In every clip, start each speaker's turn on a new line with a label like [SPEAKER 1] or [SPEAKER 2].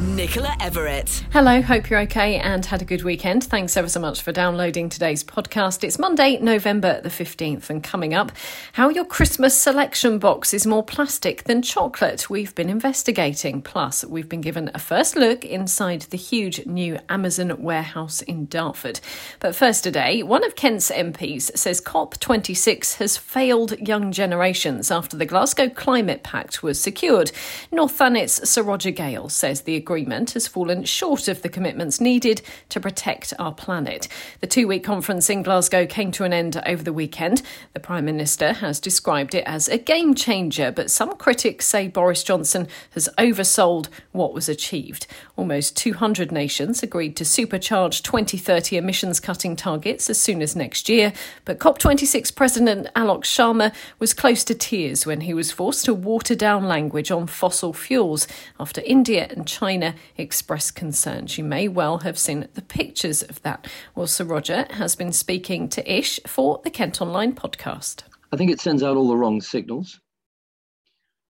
[SPEAKER 1] Nicola Everett.
[SPEAKER 2] Hello, hope you're okay and had a good weekend. Thanks ever so much for downloading today's podcast. It's Monday, November the 15th, and coming up, how your Christmas selection box is more plastic than chocolate. We've been investigating. Plus, we've been given a first look inside the huge new Amazon warehouse in Dartford. But first today, one of Kent's MPs says COP26 has failed young generations after the Glasgow Climate Pact was secured. North Thanet's Sir Roger Gale says the agreement has fallen short of the commitments needed to protect our planet. The two week conference in Glasgow came to an end over the weekend. The Prime Minister has described it as a game changer, but some critics say Boris Johnson has oversold what was achieved. Almost 200 nations agreed to supercharge 2030 emissions cutting targets as soon as next year, but COP26 President Alok Sharma was close to tears when he was forced to water down language on fossil fuels after India and China expressed concerns. You may well have seen the pictures of that. Well, Sir Roger has been speaking to Ish for the Kent Online podcast.
[SPEAKER 3] I think it sends out all the wrong signals.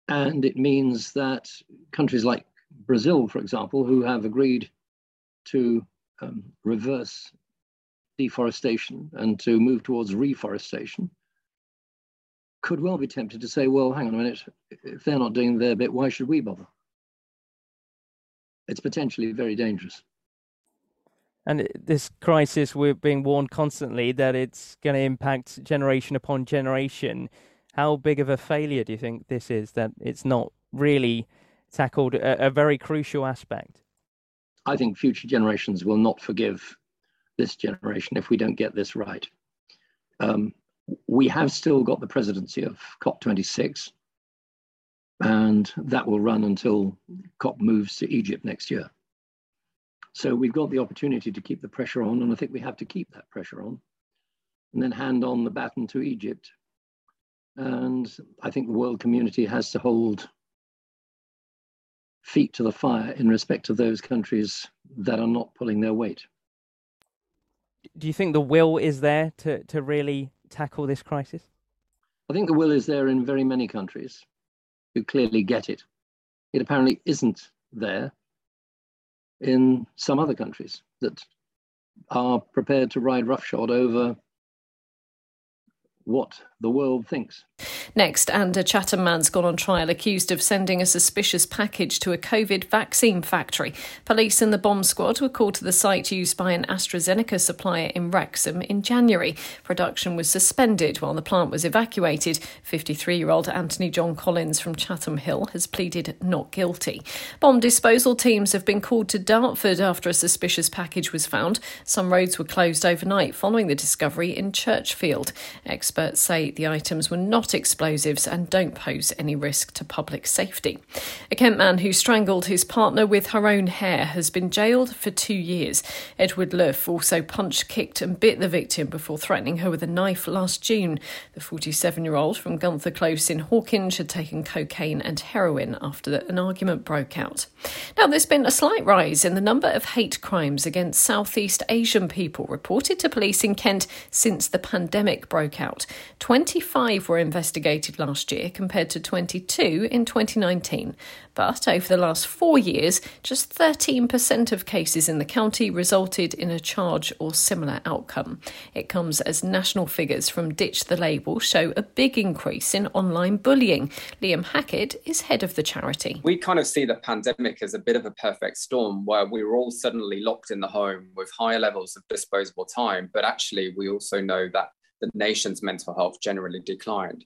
[SPEAKER 3] And it means that countries like Brazil, for example, who have agreed to um, reverse deforestation and to move towards reforestation, could well be tempted to say, well, hang on a minute, if they're not doing their bit, why should we bother? It's potentially very dangerous.
[SPEAKER 4] And this crisis, we're being warned constantly that it's going to impact generation upon generation. How big of a failure do you think this is that it's not really tackled a, a very crucial aspect?
[SPEAKER 3] I think future generations will not forgive this generation if we don't get this right. Um, we have still got the presidency of COP26, and that will run until COP moves to Egypt next year. So we've got the opportunity to keep the pressure on, and I think we have to keep that pressure on, and then hand on the baton to Egypt. And I think the world community has to hold feet to the fire in respect of those countries that are not pulling their weight.
[SPEAKER 4] Do you think the will is there to, to really tackle this crisis?
[SPEAKER 3] I think the will is there in very many countries who clearly get it. It apparently isn't there in some other countries that are prepared to ride roughshod over what the world thinks.
[SPEAKER 2] Next, and a Chatham man's gone on trial accused of sending a suspicious package to a COVID vaccine factory. Police and the bomb squad were called to the site used by an AstraZeneca supplier in Wrexham in January. Production was suspended while the plant was evacuated. 53 year old Anthony John Collins from Chatham Hill has pleaded not guilty. Bomb disposal teams have been called to Dartford after a suspicious package was found. Some roads were closed overnight following the discovery in Churchfield. Say the items were not explosives and don't pose any risk to public safety. A Kent man who strangled his partner with her own hair has been jailed for two years. Edward Luff also punched, kicked, and bit the victim before threatening her with a knife last June. The 47 year old from Gunther Close in Hawkinge had taken cocaine and heroin after an argument broke out. Now, there's been a slight rise in the number of hate crimes against Southeast Asian people reported to police in Kent since the pandemic broke out. 25 were investigated last year compared to 22 in 2019. But over the last four years, just 13% of cases in the county resulted in a charge or similar outcome. It comes as national figures from Ditch the Label show a big increase in online bullying. Liam Hackett is head of the charity.
[SPEAKER 5] We kind of see the pandemic as a bit of a perfect storm where we were all suddenly locked in the home with higher levels of disposable time, but actually, we also know that the nation's mental health generally declined.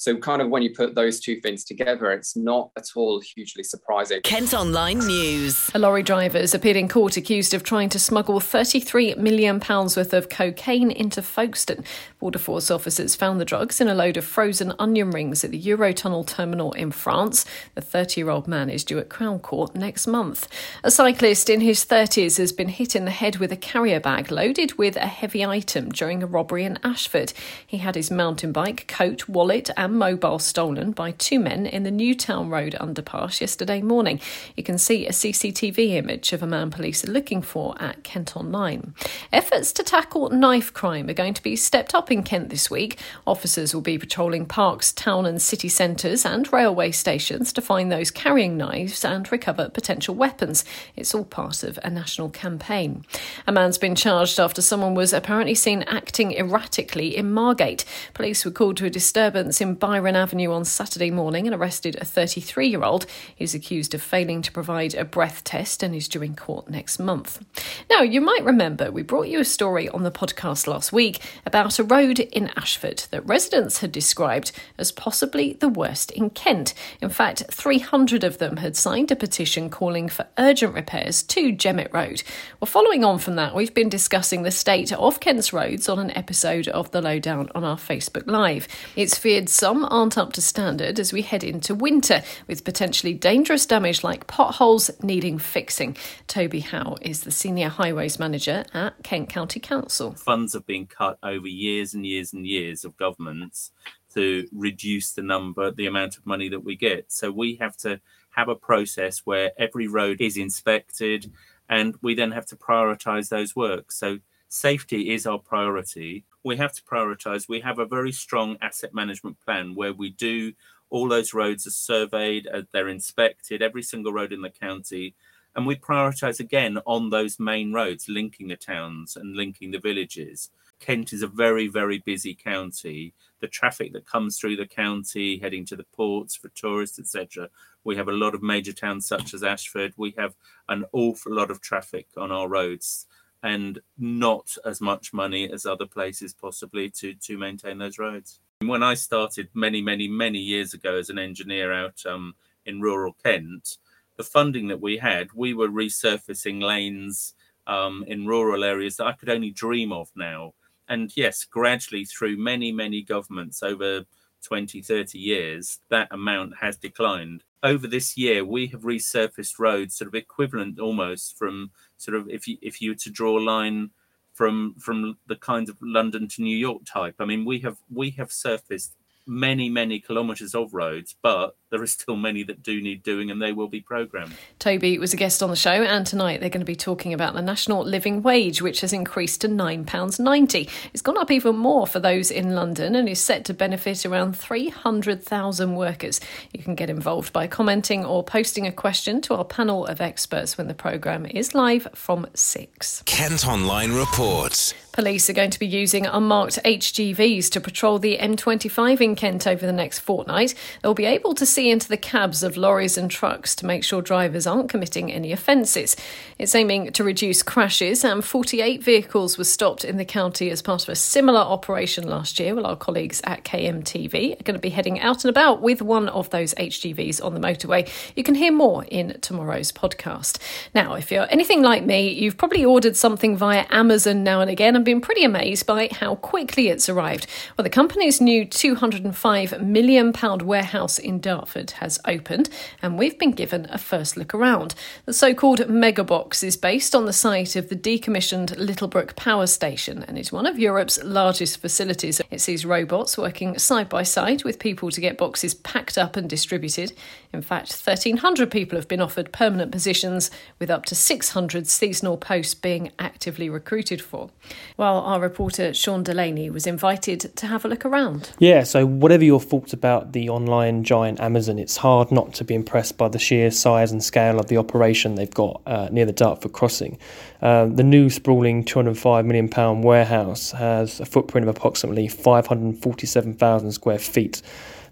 [SPEAKER 5] So, kind of when you put those two things together, it's not at all hugely surprising.
[SPEAKER 1] Kent Online News.
[SPEAKER 2] A lorry driver is appeared in court accused of trying to smuggle £33 million worth of cocaine into Folkestone. Border Force officers found the drugs in a load of frozen onion rings at the Eurotunnel terminal in France. The 30 year old man is due at Crown Court next month. A cyclist in his 30s has been hit in the head with a carrier bag loaded with a heavy item during a robbery in Ashford. He had his mountain bike, coat, wallet, and and mobile stolen by two men in the Newtown Road underpass yesterday morning. You can see a CCTV image of a man police are looking for at Kent Online. Efforts to tackle knife crime are going to be stepped up in Kent this week. Officers will be patrolling parks, town and city centres, and railway stations to find those carrying knives and recover potential weapons. It's all part of a national campaign. A man's been charged after someone was apparently seen acting erratically in Margate. Police were called to a disturbance in Byron Avenue on Saturday morning and arrested a 33 year old. He's accused of failing to provide a breath test and is due in court next month. Now, you might remember we brought you a story on the podcast last week about a road in Ashford that residents had described as possibly the worst in Kent. In fact, 300 of them had signed a petition calling for urgent repairs to Gemmet Road. Well, following on from that, we've been discussing the state of Kent's roads on an episode of The Lowdown on our Facebook Live. It's feared some aren't up to standard as we head into winter, with potentially dangerous damage like potholes needing fixing. Toby Howe is the Senior Highways Manager at Kent County Council.
[SPEAKER 6] Funds have been cut over years and years and years of governments to reduce the number, the amount of money that we get. So we have to have a process where every road is inspected and we then have to prioritize those works. So safety is our priority. We have to prioritize. We have a very strong asset management plan where we do all those roads are surveyed, uh, they're inspected, every single road in the county. And we prioritize again on those main roads linking the towns and linking the villages. Kent is a very, very busy county. The traffic that comes through the county, heading to the ports for tourists, etc. We have a lot of major towns such as Ashford. We have an awful lot of traffic on our roads and not as much money as other places possibly to to maintain those roads. When I started many, many, many years ago as an engineer out um, in rural Kent, the funding that we had, we were resurfacing lanes um, in rural areas that I could only dream of now and yes, gradually through many, many governments over 20, 30 years, that amount has declined. Over this year, we have resurfaced roads sort of equivalent almost from sort of if you if you were to draw a line from from the kind of London to New York type. I mean, we have we have surfaced many, many kilometres of roads, but there are still many that do need doing and they will be programmed.
[SPEAKER 2] Toby was a guest on the show, and tonight they're going to be talking about the national living wage, which has increased to £9.90. It's gone up even more for those in London and is set to benefit around 300,000 workers. You can get involved by commenting or posting a question to our panel of experts when the programme is live from 6.
[SPEAKER 7] Kent Online reports.
[SPEAKER 2] Police are going to be using unmarked HGVs to patrol the M25 in Kent over the next fortnight. They'll be able to see into the cabs of lorries and trucks to make sure drivers aren't committing any offences. It's aiming to reduce crashes, and 48 vehicles were stopped in the county as part of a similar operation last year. Well, our colleagues at KMTV are going to be heading out and about with one of those HGVs on the motorway. You can hear more in tomorrow's podcast. Now, if you're anything like me, you've probably ordered something via Amazon now and again and been pretty amazed by how quickly it's arrived. Well, the company's new £205 million warehouse in Dartford has opened, and we've been given a first look around. The so called Megabox is based on the site of the decommissioned Littlebrook Power Station and is one of Europe's largest facilities. It sees robots working side by side with people to get boxes packed up and distributed. In fact, 1,300 people have been offered permanent positions, with up to 600 seasonal posts being actively recruited for while our reporter Sean Delany was invited to have a look around.
[SPEAKER 8] Yeah, so whatever your thoughts about the online giant Amazon, it's hard not to be impressed by the sheer size and scale of the operation they've got uh, near the Dartford crossing. Uh, the new sprawling £205 million warehouse has a footprint of approximately 547,000 square feet.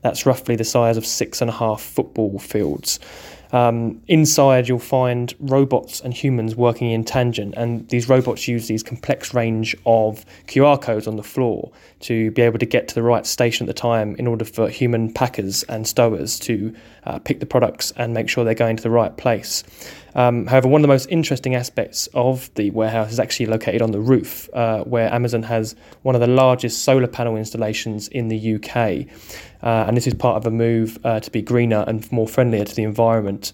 [SPEAKER 8] That's roughly the size of six and a half football fields. Um, inside, you'll find robots and humans working in tangent, and these robots use these complex range of QR codes on the floor to be able to get to the right station at the time in order for human packers and stowers to uh, pick the products and make sure they're going to the right place. Um, however, one of the most interesting aspects of the warehouse is actually located on the roof, uh, where Amazon has one of the largest solar panel installations in the UK. Uh, and this is part of a move uh, to be greener and more friendlier to the environment.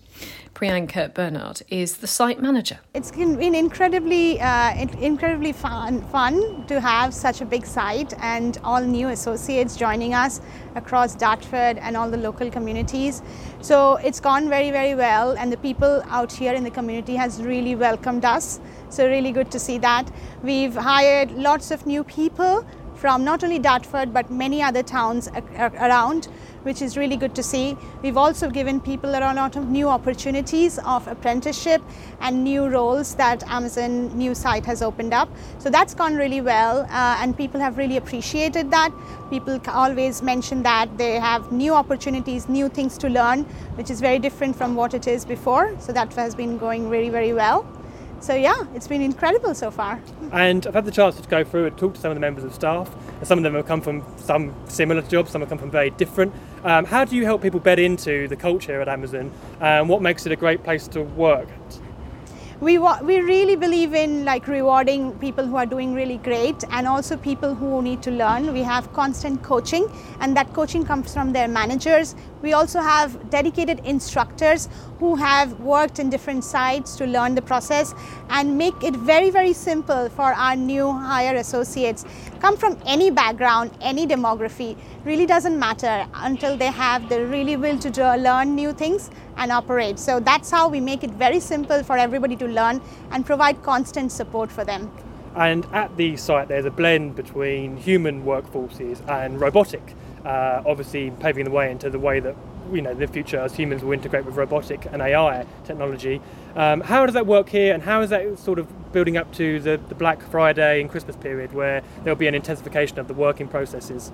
[SPEAKER 2] Priyanka Bernard is the site manager.
[SPEAKER 9] It's been incredibly, uh, incredibly fun, fun to have such a big site and all new associates joining us across Dartford and all the local communities. So it's gone very, very well, and the people out here in the community has really welcomed us. So really good to see that. We've hired lots of new people from not only Dartford but many other towns around which is really good to see. We've also given people a lot of new opportunities of apprenticeship and new roles that Amazon new site has opened up. So that's gone really well uh, and people have really appreciated that. People always mention that they have new opportunities, new things to learn, which is very different from what it is before. So that has been going very, very well. So yeah, it's been incredible so far.
[SPEAKER 8] And I've had the chance to go through and talk to some of the members of staff. Some of them have come from some similar jobs, some have come from very different. Um, how do you help people bed into the culture at Amazon, and what makes it a great place to work?
[SPEAKER 9] We we really believe in like rewarding people who are doing really great and also people who need to learn. We have constant coaching and that coaching comes from their managers. We also have dedicated instructors who have worked in different sites to learn the process and make it very very simple for our new hire associates come from any background any demography really doesn't matter until they have the really will to learn new things and operate. So that's how we make it very simple for everybody to learn and provide constant support for them.
[SPEAKER 8] And at the site, there's a blend between human workforces and robotic, uh, obviously paving the way into the way that you know the future as humans will integrate with robotic and AI technology. Um, how does that work here, and how is that sort of building up to the, the Black Friday and Christmas period, where there'll be an intensification of the working processes?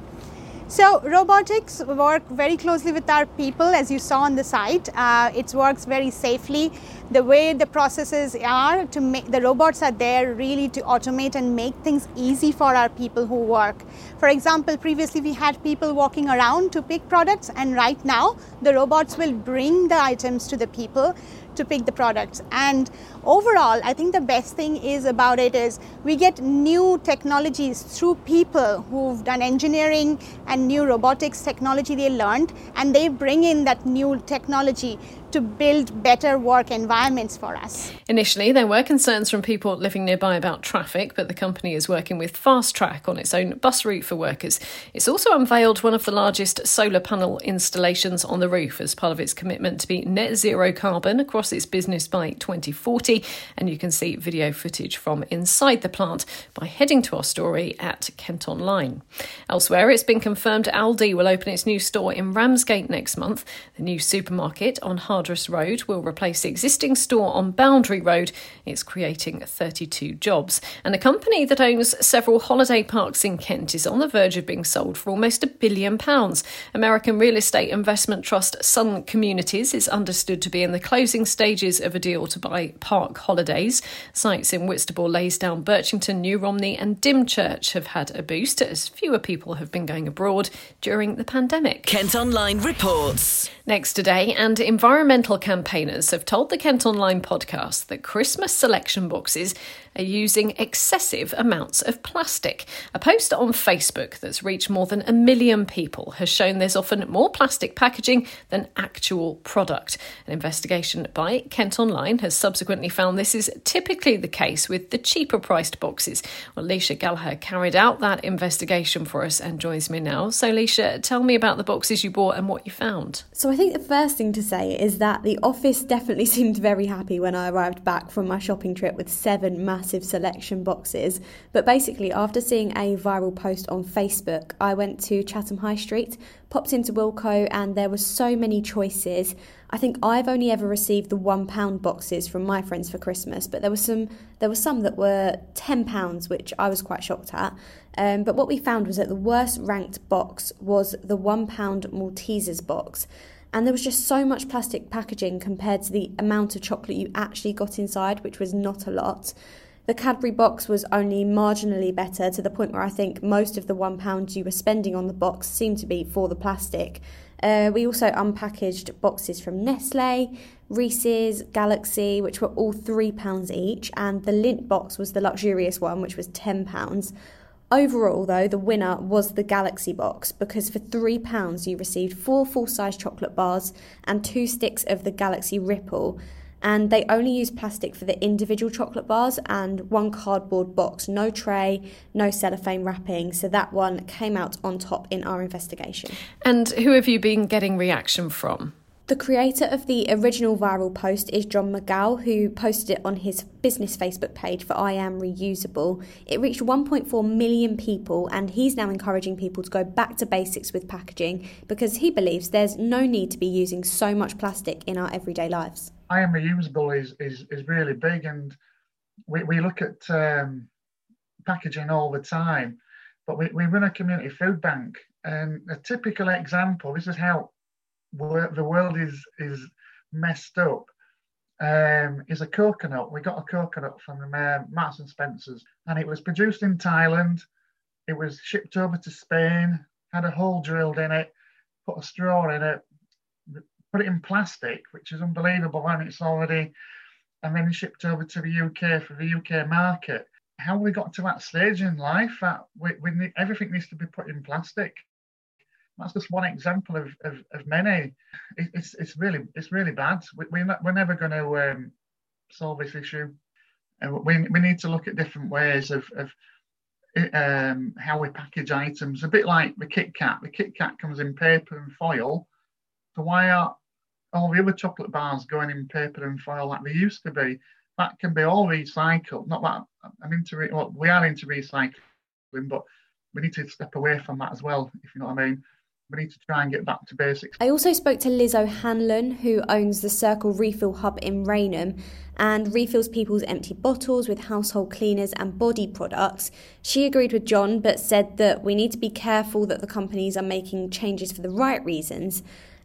[SPEAKER 9] So robotics work very closely with our people as you saw on the site. Uh, it works very safely. The way the processes are to make the robots are there really to automate and make things easy for our people who work. For example, previously we had people walking around to pick products and right now the robots will bring the items to the people to pick the products. And overall, I think the best thing is about it is we get new technologies through people who've done engineering and new robotics technology they learned, and they bring in that new technology to build better work environments for us.
[SPEAKER 2] Initially, there were concerns from people living nearby about traffic, but the company is working with Fastrack on its own bus route for workers. It's also unveiled one of the largest solar panel installations on the roof as part of its commitment to be net zero carbon across its business by 2040. And you can see video footage from inside the plant by heading to our story at Kent Online. Elsewhere, it's been confirmed Aldi will open its new store in Ramsgate next month. The new supermarket on Hard Hardres Road will replace the existing store on Boundary Road. It's creating 32 jobs. And a company that owns several holiday parks in Kent is on the verge of being sold for almost a billion pounds. American real estate investment trust Sun Communities is understood to be in the closing stages of a deal to buy Park Holidays. Sites in Whitstable, Leysdown, Birchington, New Romney, and Dymchurch have had a boost as fewer people have been going abroad during the pandemic.
[SPEAKER 1] Kent Online reports.
[SPEAKER 2] Next today, and environmental campaigners have told the Kent Online podcast that Christmas selection boxes are using excessive amounts of plastic. A post on Facebook that's reached more than a million people has shown there's often more plastic packaging than actual product. An investigation by Kent Online has subsequently found this is typically the case with the cheaper priced boxes. Well, Laoise Gallagher carried out that investigation for us and joins me now. So, Laoise, tell me about the boxes you bought and what you found.
[SPEAKER 10] So, I think the first thing to say is that the office definitely seemed very happy when I arrived back from my shopping trip with seven massive selection boxes. But basically, after seeing a viral post on Facebook, I went to Chatham High Street, popped into Wilko, and there were so many choices. I think I've only ever received the one pound boxes from my friends for Christmas, but there were some there were some that were ten pounds, which I was quite shocked at. Um, but what we found was that the worst ranked box was the one pound Maltesers box and there was just so much plastic packaging compared to the amount of chocolate you actually got inside, which was not a lot. The Cadbury box was only marginally better to the point where I think most of the £1 you were spending on the box seemed to be for the plastic. Uh, we also unpackaged boxes from Nestle, Reese's, Galaxy, which were all £3 each, and the Lindt box was the luxurious one, which was £10. Overall, though, the winner was the Galaxy box because for £3 you received four full size chocolate bars and two sticks of the Galaxy Ripple. And they only use plastic for the individual chocolate bars and one cardboard box, no tray, no cellophane wrapping. So that one came out on top in our investigation.
[SPEAKER 2] And who have you been getting reaction from?
[SPEAKER 10] The creator of the original viral post is John McGowl, who posted it on his business Facebook page for I Am Reusable. It reached 1.4 million people, and he's now encouraging people to go back to basics with packaging because he believes there's no need to be using so much plastic in our everyday lives.
[SPEAKER 11] I Am Reusable is, is, is really big, and we, we look at um, packaging all the time, but we, we run a community food bank. And a typical example this is how the world is is messed up um, is a coconut. We got a coconut from uh, Marks and Spencers, and it was produced in Thailand. It was shipped over to Spain, had a hole drilled in it, put a straw in it, put it in plastic, which is unbelievable when it's already, and then shipped over to the UK for the UK market. How we got to that stage in life that we, we need, everything needs to be put in plastic that's just one example of, of, of many. It, it's it's really it's really bad. We, we're not, we're never going to um, solve this issue. We we need to look at different ways of of um, how we package items. A bit like the Kit Kat. The Kit Kat comes in paper and foil. So why are all the other chocolate bars going in paper and foil like they used to be? That can be all recycled. Not that I'm into well, we are into recycling, but we need to step away from that as well, if you know what I mean we need to try and get back to basics.
[SPEAKER 10] I also spoke to Liz O'Hanlon, who owns the Circle Refill Hub in Rainham and refills people's empty bottles with household cleaners and body products. She agreed with John, but said that we need to be careful that the companies are making changes for the right reasons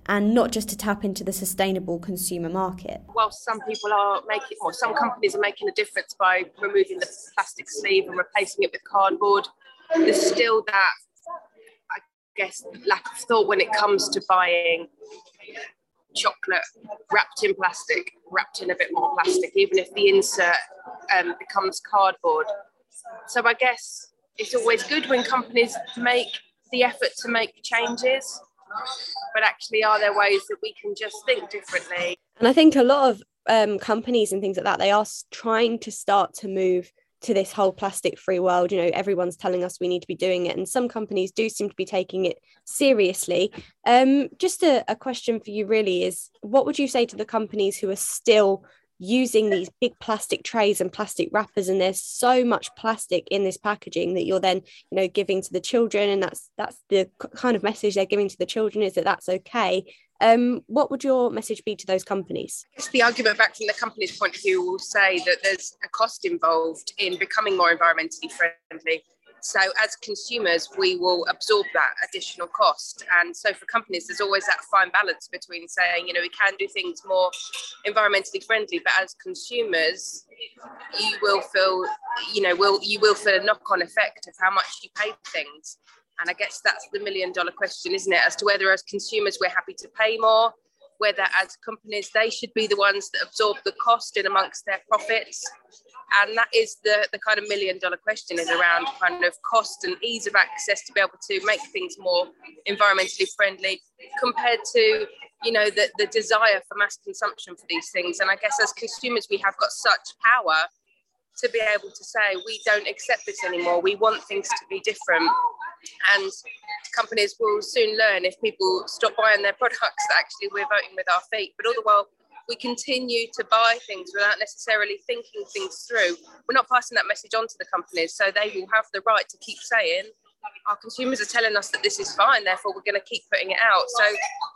[SPEAKER 10] and not just to tap into the sustainable consumer market.
[SPEAKER 12] Well, some people are making, or some companies are making a difference by removing the plastic sleeve and replacing it with cardboard. There's still that guess lack of thought when it comes to buying chocolate wrapped in plastic, wrapped in a bit more plastic, even if the insert um, becomes cardboard. So I guess it's always good when companies make the effort to make changes, but actually, are there ways that we can just think differently?
[SPEAKER 10] And I think a lot of um, companies and things like that, they are trying to start to move to this whole plastic free world you know everyone's telling us we need to be doing it and some companies do seem to be taking it seriously. Um, just a, a question for you really is what would you say to the companies who are still using these big plastic trays and plastic wrappers and there's so much plastic in this packaging that you're then you know giving to the children and that's that's the kind of message they're giving to the children is that that's okay um, what would your message be to those companies?
[SPEAKER 12] The argument back from the company's point of view will say that there's a cost involved in becoming more environmentally friendly. So, as consumers, we will absorb that additional cost. And so, for companies, there's always that fine balance between saying, you know, we can do things more environmentally friendly, but as consumers, you will feel, you know, will you will feel a knock-on effect of how much you pay for things. And I guess that's the million dollar question, isn't it? As to whether as consumers we're happy to pay more, whether as companies they should be the ones that absorb the cost in amongst their profits. And that is the, the kind of million dollar question is around kind of cost and ease of access to be able to make things more environmentally friendly compared to, you know, the, the desire for mass consumption for these things. And I guess as consumers, we have got such power to be able to say, we don't accept this anymore. We want things to be different and companies will soon learn if people stop buying their products that actually we're voting with our feet. But all the while, we continue to buy things without necessarily thinking things through. We're not passing that message on to the companies, so they will have the right to keep saying, our consumers are telling us that this is fine, therefore we're going to keep putting it out. So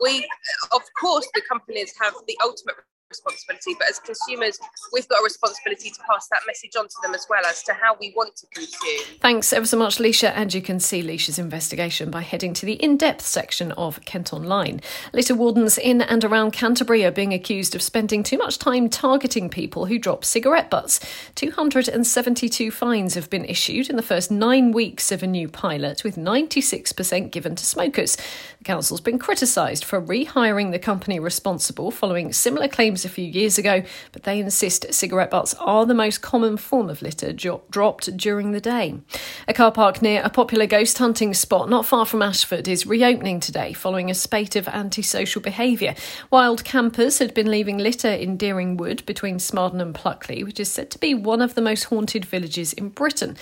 [SPEAKER 12] we, of course, the companies have the ultimate responsibility, but as consumers, we've got a responsibility to pass that message on to them as well as to how we want to consume.
[SPEAKER 2] Thanks ever so much, Laoise. And you can see Laoise's investigation by heading to the in depth section of Kent Online. Litter wardens in and around Canterbury are being accused of spending too much time targeting people who drop cigarette butts. 272 fines have been issued in the first nine weeks of a new pilot, with 96% given to smokers. The council's been criticised for rehiring the company responsible following similar claims a few years ago, but they insist cigarette butts are the most common form of litter jo- dropped during the day. A car park near a popular ghost hunting spot not far from Ashford is reopening today following a spate of antisocial behaviour. Wild campers had been leaving litter in Dering Wood between Smarden and Pluckley, which is said to be one of the most haunted villages in Britain.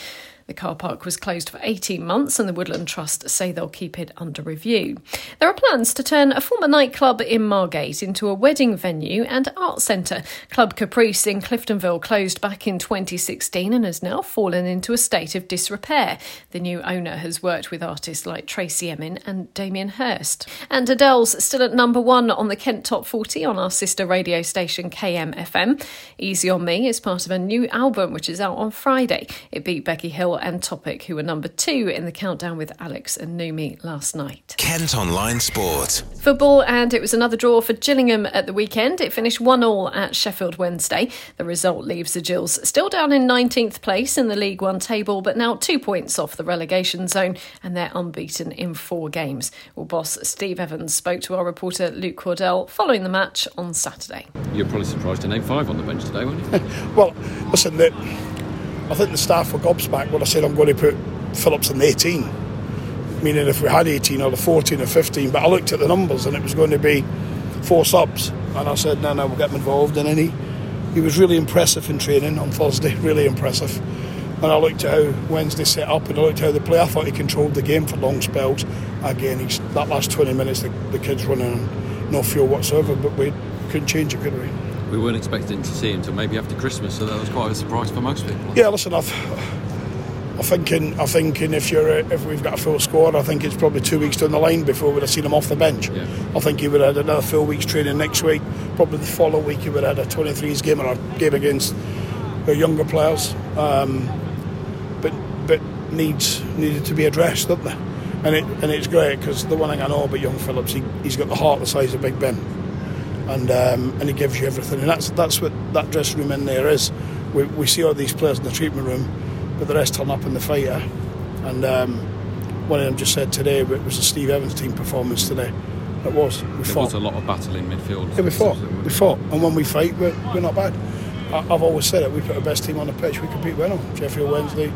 [SPEAKER 2] The car park was closed for 18 months, and the Woodland Trust say they'll keep it under review. There are plans to turn a former nightclub in Margate into a wedding venue and art centre. Club Caprice in Cliftonville closed back in 2016 and has now fallen into a state of disrepair. The new owner has worked with artists like Tracey Emin and Damien Hirst. And Adele's still at number one on the Kent Top 40 on our sister radio station KMFM. Easy on Me is part of a new album which is out on Friday. It beat Becky Hill and Topic, who were number two in the countdown with Alex and Numi last night.
[SPEAKER 7] Kent Online Sport.
[SPEAKER 2] Football, and it was another draw for Gillingham at the weekend. It finished 1 all at Sheffield Wednesday. The result leaves the Gills still down in 19th place in the League One table, but now two points off the relegation zone, and they're unbeaten in four games. Well, boss Steve Evans spoke to our reporter Luke Cordell following the match on Saturday.
[SPEAKER 13] You're probably surprised to name five on the bench today, weren't you?
[SPEAKER 14] well, listen, the, I think the staff were gobsmacked when I said I'm going to put Phillips in the 18. Meaning if we had 18 or the 14 or 15, but I looked at the numbers and it was going to be four subs. And I said, no, no, we'll get him involved. And then he, he was really impressive in training on Thursday, really impressive. And I looked at how Wednesday set up and I looked at how they play. I thought he controlled the game for long spells. Again, he's, that last 20 minutes, the, the kids running no fuel whatsoever, but we couldn't change it, could we?
[SPEAKER 13] We weren't expecting to see him until maybe after Christmas, so that was quite a surprise for most people.
[SPEAKER 14] Yeah, listen, I've, I'm thinking, I'm thinking if you're if we've got a full squad, I think it's probably two weeks down the line before we'd have seen him off the bench.
[SPEAKER 13] Yeah.
[SPEAKER 14] I think he would have had another full week's training next week. Probably the following week he would have had a 23s game or a game against the younger players. Um, but but needs needed to be addressed, don't they? And it and it's great because the one thing I know about young Phillips, he, he's got the heart the size of Big Ben and um, and he gives you everything. And that's that's what that dressing room in there is. We, we see all these players in the treatment room, but the rest turn up in the fighter. And um, one of them just said today it was a Steve Evans team performance today. It was. We
[SPEAKER 13] there
[SPEAKER 14] fought.
[SPEAKER 13] was a lot of battle in midfield.
[SPEAKER 14] Yeah, we fought. We fought, and when we fight, we're, we're not bad. I, I've always said it. We put the best team on the pitch. We compete well. Sheffield Wednesday,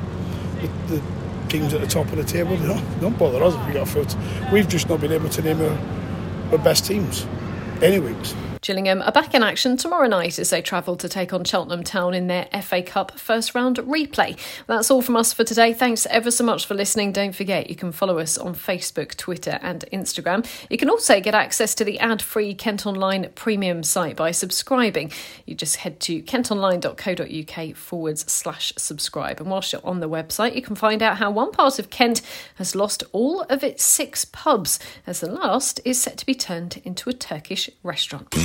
[SPEAKER 14] the, the teams at the top of the table. They don't, don't bother us if we got foot. We've just not been able to name our, our best teams any weeks.
[SPEAKER 2] Gillingham are back in action tomorrow night as they travel to take on Cheltenham Town in their FA Cup first round replay. That's all from us for today. Thanks ever so much for listening. Don't forget you can follow us on Facebook, Twitter, and Instagram. You can also get access to the ad free Kent Online premium site by subscribing. You just head to kentonline.co.uk forward slash subscribe. And whilst you're on the website, you can find out how one part of Kent has lost all of its six pubs, as the last is set to be turned into a Turkish restaurant.